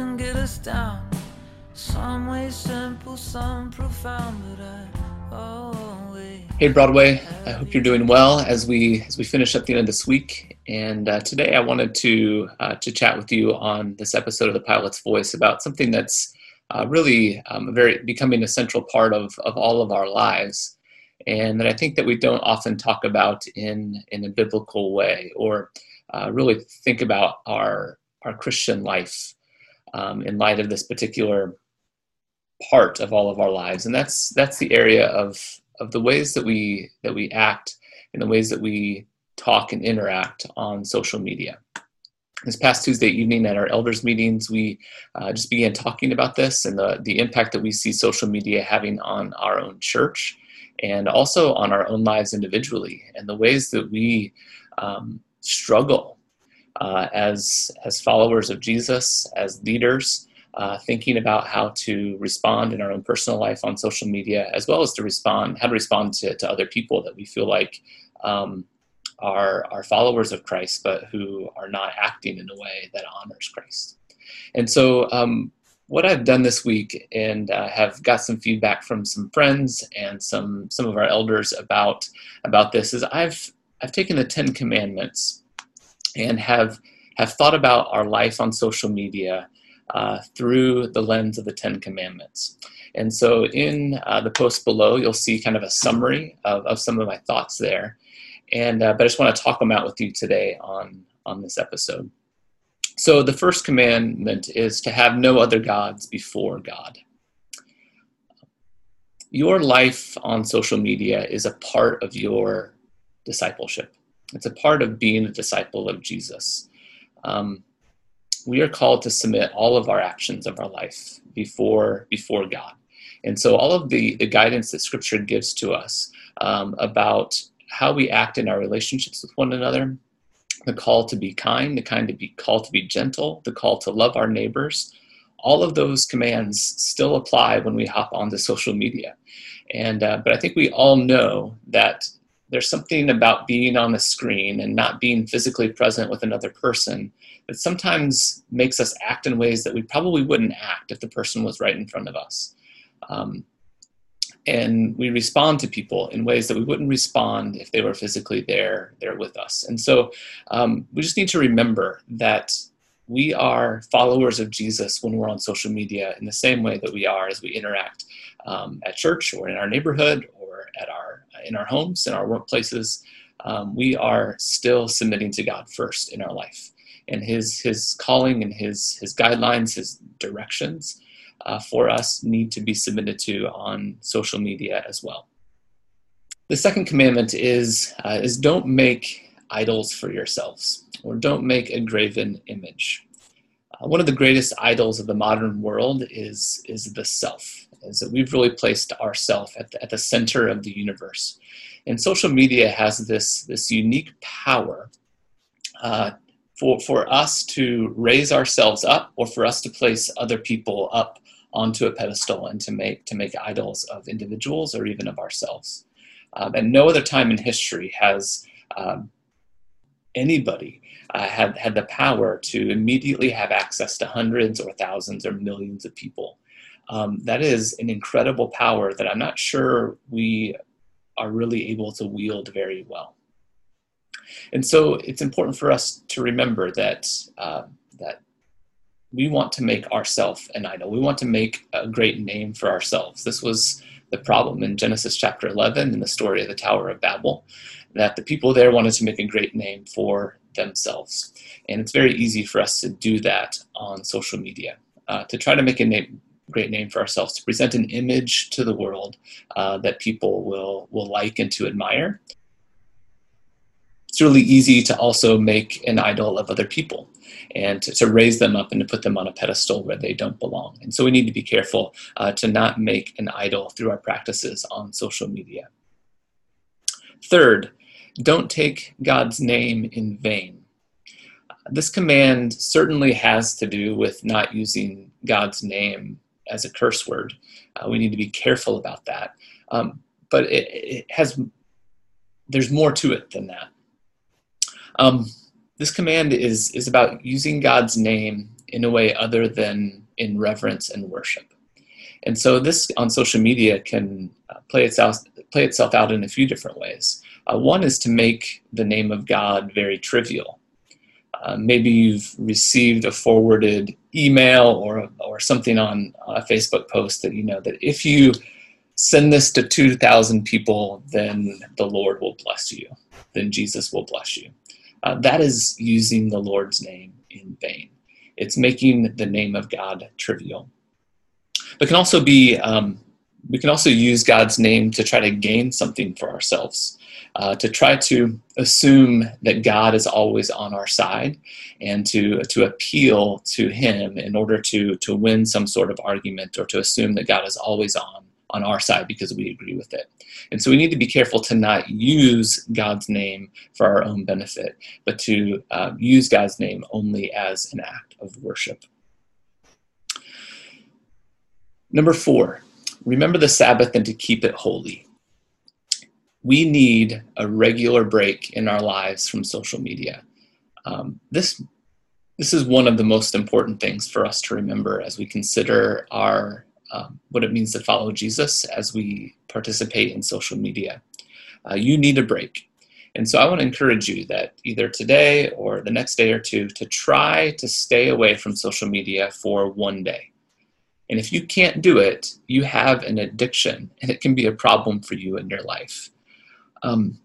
often get us down. Some ways simple, some profound, but I always. Hey Broadway, I hope you're doing well as we as we finish up the end of this week. And uh, today I wanted to uh, to chat with you on this episode of the Pilot's Voice about something that's uh, really um, very becoming a central part of of all of our lives, and that I think that we don't often talk about in in a biblical way or uh, really think about our our Christian life um, in light of this particular part of all of our lives, and that's that's the area of of the ways that we that we act and the ways that we talk and interact on social media. This past Tuesday evening at our elders meetings, we uh, just began talking about this and the, the impact that we see social media having on our own church and also on our own lives individually and the ways that we um, struggle uh, as, as followers of Jesus, as leaders, uh, thinking about how to respond in our own personal life on social media, as well as to respond, how to respond to, to other people that we feel like um, are, are followers of Christ, but who are not acting in a way that honors Christ. And so, um, what I've done this week, and uh, have got some feedback from some friends and some some of our elders about about this, is I've I've taken the Ten Commandments and have have thought about our life on social media uh, through the lens of the Ten Commandments. And so in uh, the post below, you'll see kind of a summary of, of some of my thoughts there. And uh, but I just want to talk them out with you today on on this episode. So the first commandment is to have no other gods before God. Your life on social media is a part of your discipleship. It's a part of being a disciple of Jesus. Um, we are called to submit all of our actions of our life before before God. And so all of the, the guidance that scripture gives to us um, about how we act in our relationships with one another, the call to be kind, the kind to be call to be gentle, the call to love our neighbors, all of those commands still apply when we hop onto social media. And uh, but I think we all know that there's something about being on the screen and not being physically present with another person that sometimes makes us act in ways that we probably wouldn't act if the person was right in front of us. Um, and we respond to people in ways that we wouldn't respond if they were physically there there with us. And so um, we just need to remember that we are followers of Jesus when we're on social media in the same way that we are as we interact um, at church or in our neighborhood or at our in our homes, in our workplaces. Um, we are still submitting to God first in our life, and His His calling and His His guidelines, His directions uh, for us need to be submitted to on social media as well. The second commandment is uh, is don't make idols for yourselves, or don't make a graven image. Uh, one of the greatest idols of the modern world is is the self is that we've really placed ourself at the, at the center of the universe. And social media has this, this unique power uh, for, for us to raise ourselves up or for us to place other people up onto a pedestal and to make, to make idols of individuals or even of ourselves. Um, and no other time in history has um, anybody uh, had, had the power to immediately have access to hundreds or thousands or millions of people um, that is an incredible power that I'm not sure we are really able to wield very well. And so it's important for us to remember that uh, that we want to make ourselves an idol. We want to make a great name for ourselves. This was the problem in Genesis chapter 11 in the story of the Tower of Babel, that the people there wanted to make a great name for themselves. And it's very easy for us to do that on social media, uh, to try to make a name, great name for ourselves to present an image to the world uh, that people will will like and to admire. It's really easy to also make an idol of other people and to, to, raise them up and to put them on a pedestal where they don't belong. And so we need to be careful uh, to not make an idol through our practices on social media. Third, don't take God's name in vain. This command certainly has to do with not using God's name as a curse word. Uh, we need to be careful about that. Um, but it, it, has, there's more to it than that. Um, this command is, is about using God's name in a way other than in reverence and worship. And so this on social media can uh, play itself play itself out in a few different ways. Uh, one is to make the name of God very trivial. Uh, maybe you've received a forwarded email or or something on a Facebook post that you know that if you send this to 2,000 people, then the Lord will bless you. Then Jesus will bless you. Uh, that is using the Lord's name in vain. It's making the name of God trivial. But can also be um, we can also use God's name to try to gain something for ourselves, uh, to try to assume that God is always on our side, and to to appeal to Him in order to to win some sort of argument, or to assume that God is always on on our side because we agree with it. And so we need to be careful to not use God's name for our own benefit, but to uh, use God's name only as an act of worship. Number four, remember the Sabbath and to keep it holy. We need a regular break in our lives from social media. Um, this this is one of the most important things for us to remember as we consider our um, what it means to follow Jesus as we participate in social media. Uh, you need a break. And so I want to encourage you that either today or the next day or two to try to stay away from social media for one day. And if you can't do it, you have an addiction and it can be a problem for you in your life. Um,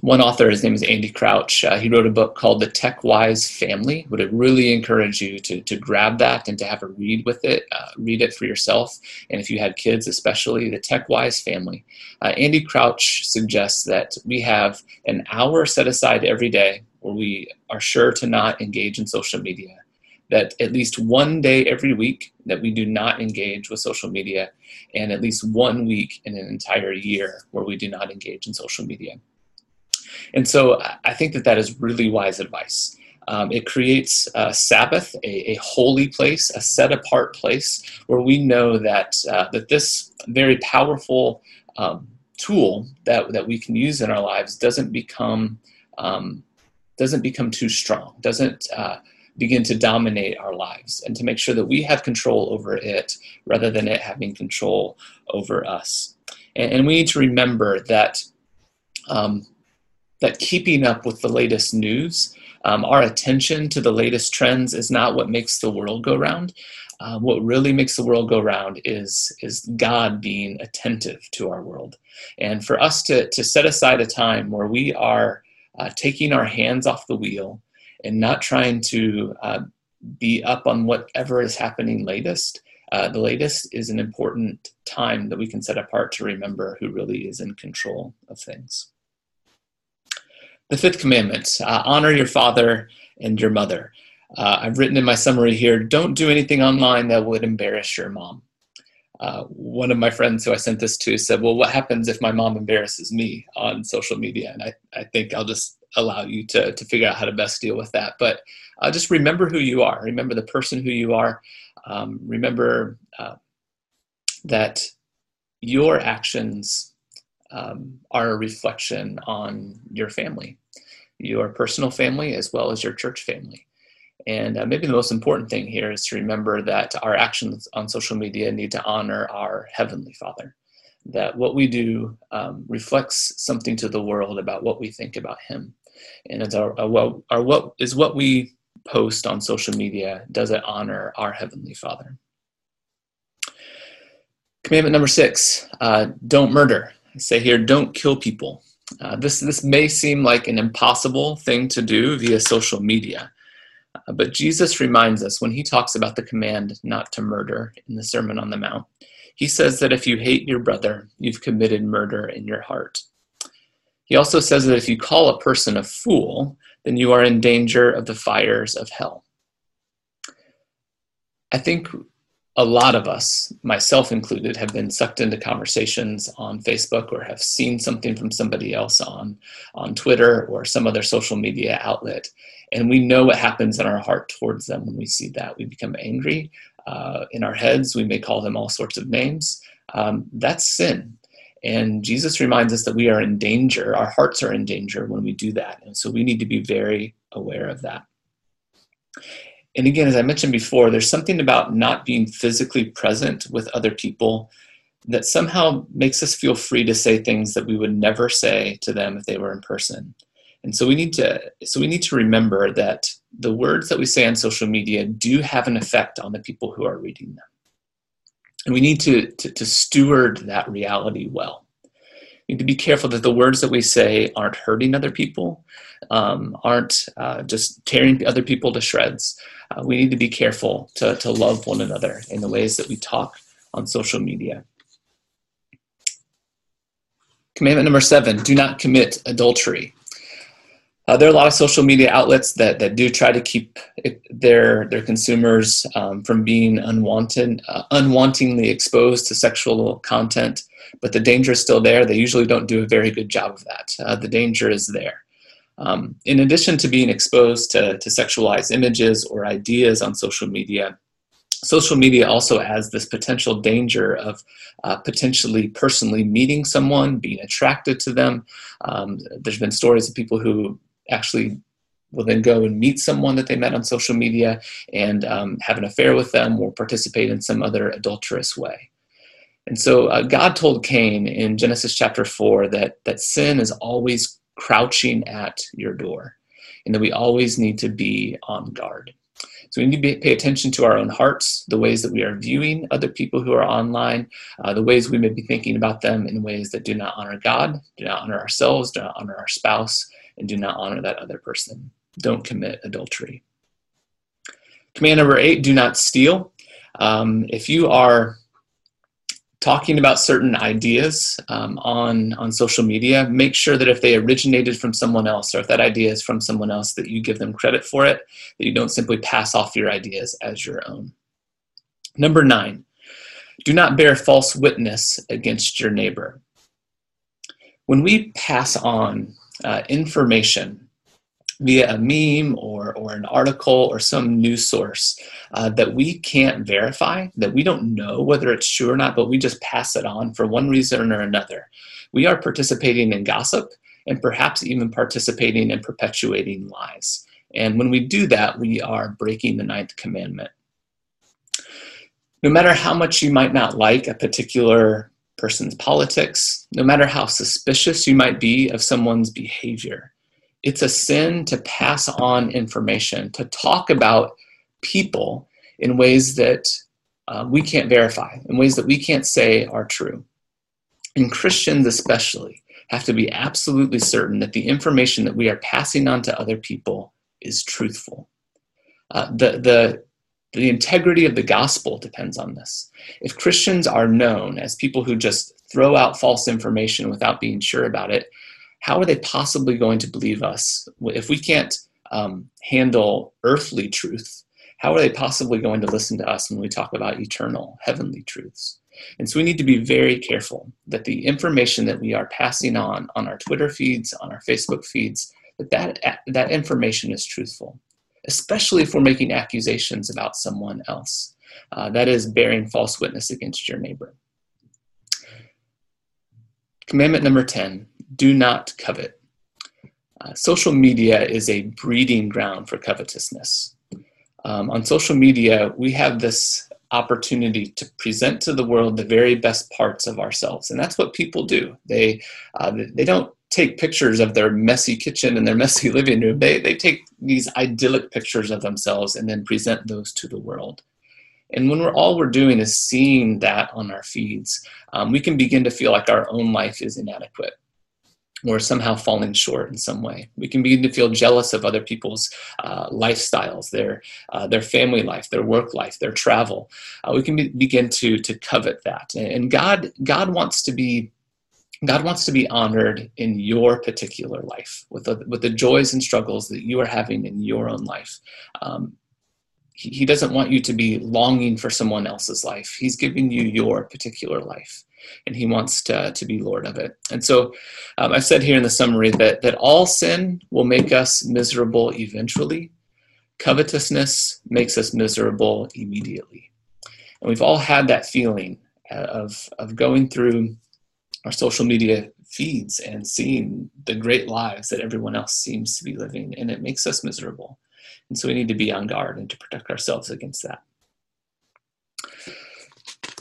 one author, his name is Andy Crouch, uh, he wrote a book called The Tech Wise Family. Would really encourage you to, to grab that and to have a read with it, uh, read it for yourself. And if you had kids, especially The Tech Wise Family. Uh, Andy Crouch suggests that we have an hour set aside every day where we are sure to not engage in social media that at least one day every week that we do not engage with social media and at least one week in an entire year where we do not engage in social media. And so i think that that is really wise advice. Um, it creates a sabbath a, a, holy place a set apart place where we know that uh, that this very powerful um, tool that, that we can use in our lives doesn't become um, doesn't become too strong doesn't uh, begin to dominate our lives and to make sure that we have control over it rather than it having control over us. And, and we need to remember that um, that keeping up with the latest news, um, our attention to the latest trends is not what makes the world go round. Uh, what really makes the world go round is is God being attentive to our world, and for us to to set aside a time where we are uh, taking our hands off the wheel and not trying to uh, be up on whatever is happening latest. Uh, the latest is an important time that we can set apart to remember who really is in control of things. The fifth commandment uh, honor your father and your mother. Uh, I've written in my summary here don't do anything online that would embarrass your mom. Uh, one of my friends who I sent this to said, Well, what happens if my mom embarrasses me on social media? And I, I think I'll just allow you to, to figure out how to best deal with that. But uh, just remember who you are. Remember the person who you are. Um, remember uh, that your actions um, are a reflection on your family, your personal family, as well as your church family. And uh, maybe the most important thing here is to remember that our actions on social media need to honor our Heavenly Father. That what we do um, reflects something to the world about what we think about him. And it's our, our, what, our what is what we post on social media does it honor our heavenly father? Commandment number six uh, don't murder. I say here don't kill people. Uh, this this may seem like an impossible thing to do via social media uh, but jesus reminds us when he talks about the command not to murder in the sermon on the mount he says that if you hate your brother, you've committed murder in your heart. He also says that if you call a person a fool, then you are in danger of the fires of hell. I think a lot of us, myself included, have been sucked into conversations on Facebook or have seen something from somebody else on, on Twitter or some other social media outlet. And we know what happens in our heart towards them when we see that. We become angry. Uh, in our heads, we may call them all sorts of names. Um, that's sin. And Jesus reminds us that we are in danger, our hearts are in danger when we do that. And so we need to be very aware of that. And again, as I mentioned before, there's something about not being physically present with other people that somehow makes us feel free to say things that we would never say to them if they were in person. And so we need to so we need to remember that the words that we say on social media do have an effect on the people who are reading them. And we need to, to, to steward that reality well. Need to be careful that the words that we say aren't hurting other people, um, aren't uh, just tearing other people to shreds. Uh, we need to be careful to, to love one another in the ways that we talk on social media. Commandment number seven do not commit adultery. Uh, there are a lot of social media outlets that, that do try to keep their their consumers um, from being unwanted, uh, unwantingly exposed to sexual content, but the danger is still there. They usually don't do a very good job of that. Uh, the danger is there. Um, in addition to being exposed to, to sexualized images or ideas on social media, social media also has this potential danger of uh, potentially personally meeting someone, being attracted to them. Um, there's been stories of people who actually will then go and meet someone that they met on social media and um, have an affair with them or participate in some other adulterous way. And so uh, God told Cain in Genesis chapter 4 that, that sin is always crouching at your door and that we always need to be on guard. So we need to pay attention to our own hearts, the ways that we are viewing other people who are online, uh, the ways we may be thinking about them in ways that do not honor God, do not honor ourselves, do not honor our spouse, and do not honor that other person. Don't commit adultery. Command number eight do not steal. Um, if you are talking about certain ideas um, on, on social media, make sure that if they originated from someone else or if that idea is from someone else, that you give them credit for it, that you don't simply pass off your ideas as your own. Number nine, do not bear false witness against your neighbor. When we pass on uh, information via a meme or, or an article or some news source uh, that we can't verify, that we don't know whether it's true or not, but we just pass it on for one reason or another. We are participating in gossip and perhaps even participating in perpetuating lies. And when we do that, we are breaking the ninth commandment. No matter how much you might not like a particular person's politics, no matter how suspicious you might be of someone's behavior. It's a sin to pass on information, to talk about people in ways that uh, we can't verify, in ways that we can't say are true. And Christians, especially, have to be absolutely certain that the information that we are passing on to other people is truthful. Uh, the, the the integrity of the gospel depends on this. If Christians are known as people who just throw out false information without being sure about it, how are they possibly going to believe us? If we can't um, handle earthly truth, how are they possibly going to listen to us when we talk about eternal, heavenly truths? And so we need to be very careful that the information that we are passing on on our Twitter feeds, on our Facebook feeds, that that, that information is truthful especially if we're making accusations about someone else. Uh, that is bearing false witness against your neighbor. Commandment number 10 do not covet. Uh, social media is a breeding ground for covetousness. Um, on social media, we have this opportunity to present to the world the very best parts of ourselves, and that's what people do. They uh, they don't take pictures of their messy kitchen and their messy living room. They, they take these idyllic pictures of themselves and then present those to the world. And when we're all we're doing is seeing that on our feeds, um, we can begin to feel like our own life is inadequate or somehow falling short in some way. We can begin to feel jealous of other people's uh, lifestyles, their uh, their family life, their work life, their travel. Uh, we can be, begin to to covet that. And God God wants to be God wants to be honored in your particular life with the, with the joys and struggles that you are having in your own life. Um, he, doesn't want you to be longing for someone else's life. He's giving you your particular life, and He wants to, to be Lord of it. And so um, I've said here in the summary that, that all sin will make us miserable eventually, covetousness makes us miserable immediately. And we've all had that feeling of, of going through our social media feeds and seeing the great lives that everyone else seems to be living, and it makes us miserable. And so we need to be on guard and to protect ourselves against that.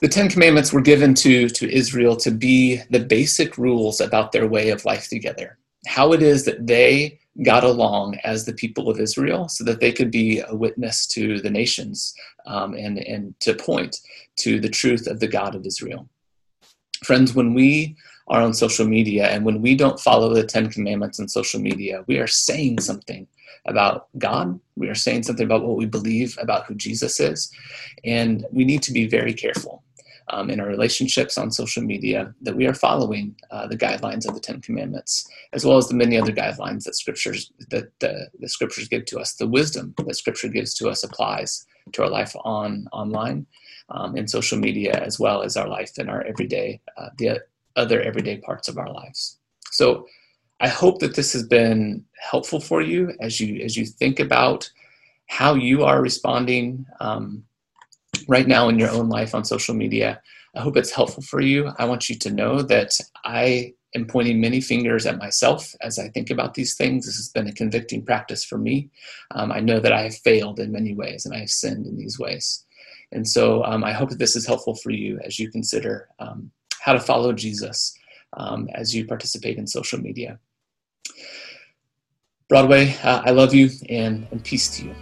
The Ten Commandments were given to, to Israel to be the basic rules about their way of life together. How it is that they got along as the people of Israel so that they could be a witness to the nations um, and, and to point to the truth of the God of Israel. Friends, when we are on social media and when we don't follow the Ten Commandments on social media, we are saying something about God. We are saying something about what we believe about who Jesus is. And we need to be very careful um, in our relationships on social media that we are following uh, the guidelines of the Ten Commandments, as well as the many other guidelines that scriptures that the, the scriptures give to us. The wisdom that Scripture gives to us applies to our life on online, um, in social media, as well as our life and our everyday, uh, the other everyday parts of our lives. So. I hope that this has been helpful for you as you as you think about how you are responding um, right now in your own life on social media. I hope it's helpful for you. I want you to know that I am pointing many fingers at myself as I think about these things. This has been a convicting practice for me. Um, I know that I have failed in many ways and I have sinned in these ways. And so um, I hope that this is helpful for you as you consider um, how to follow Jesus um, as you participate in social media. Broadway, uh, I love you and, and peace to you.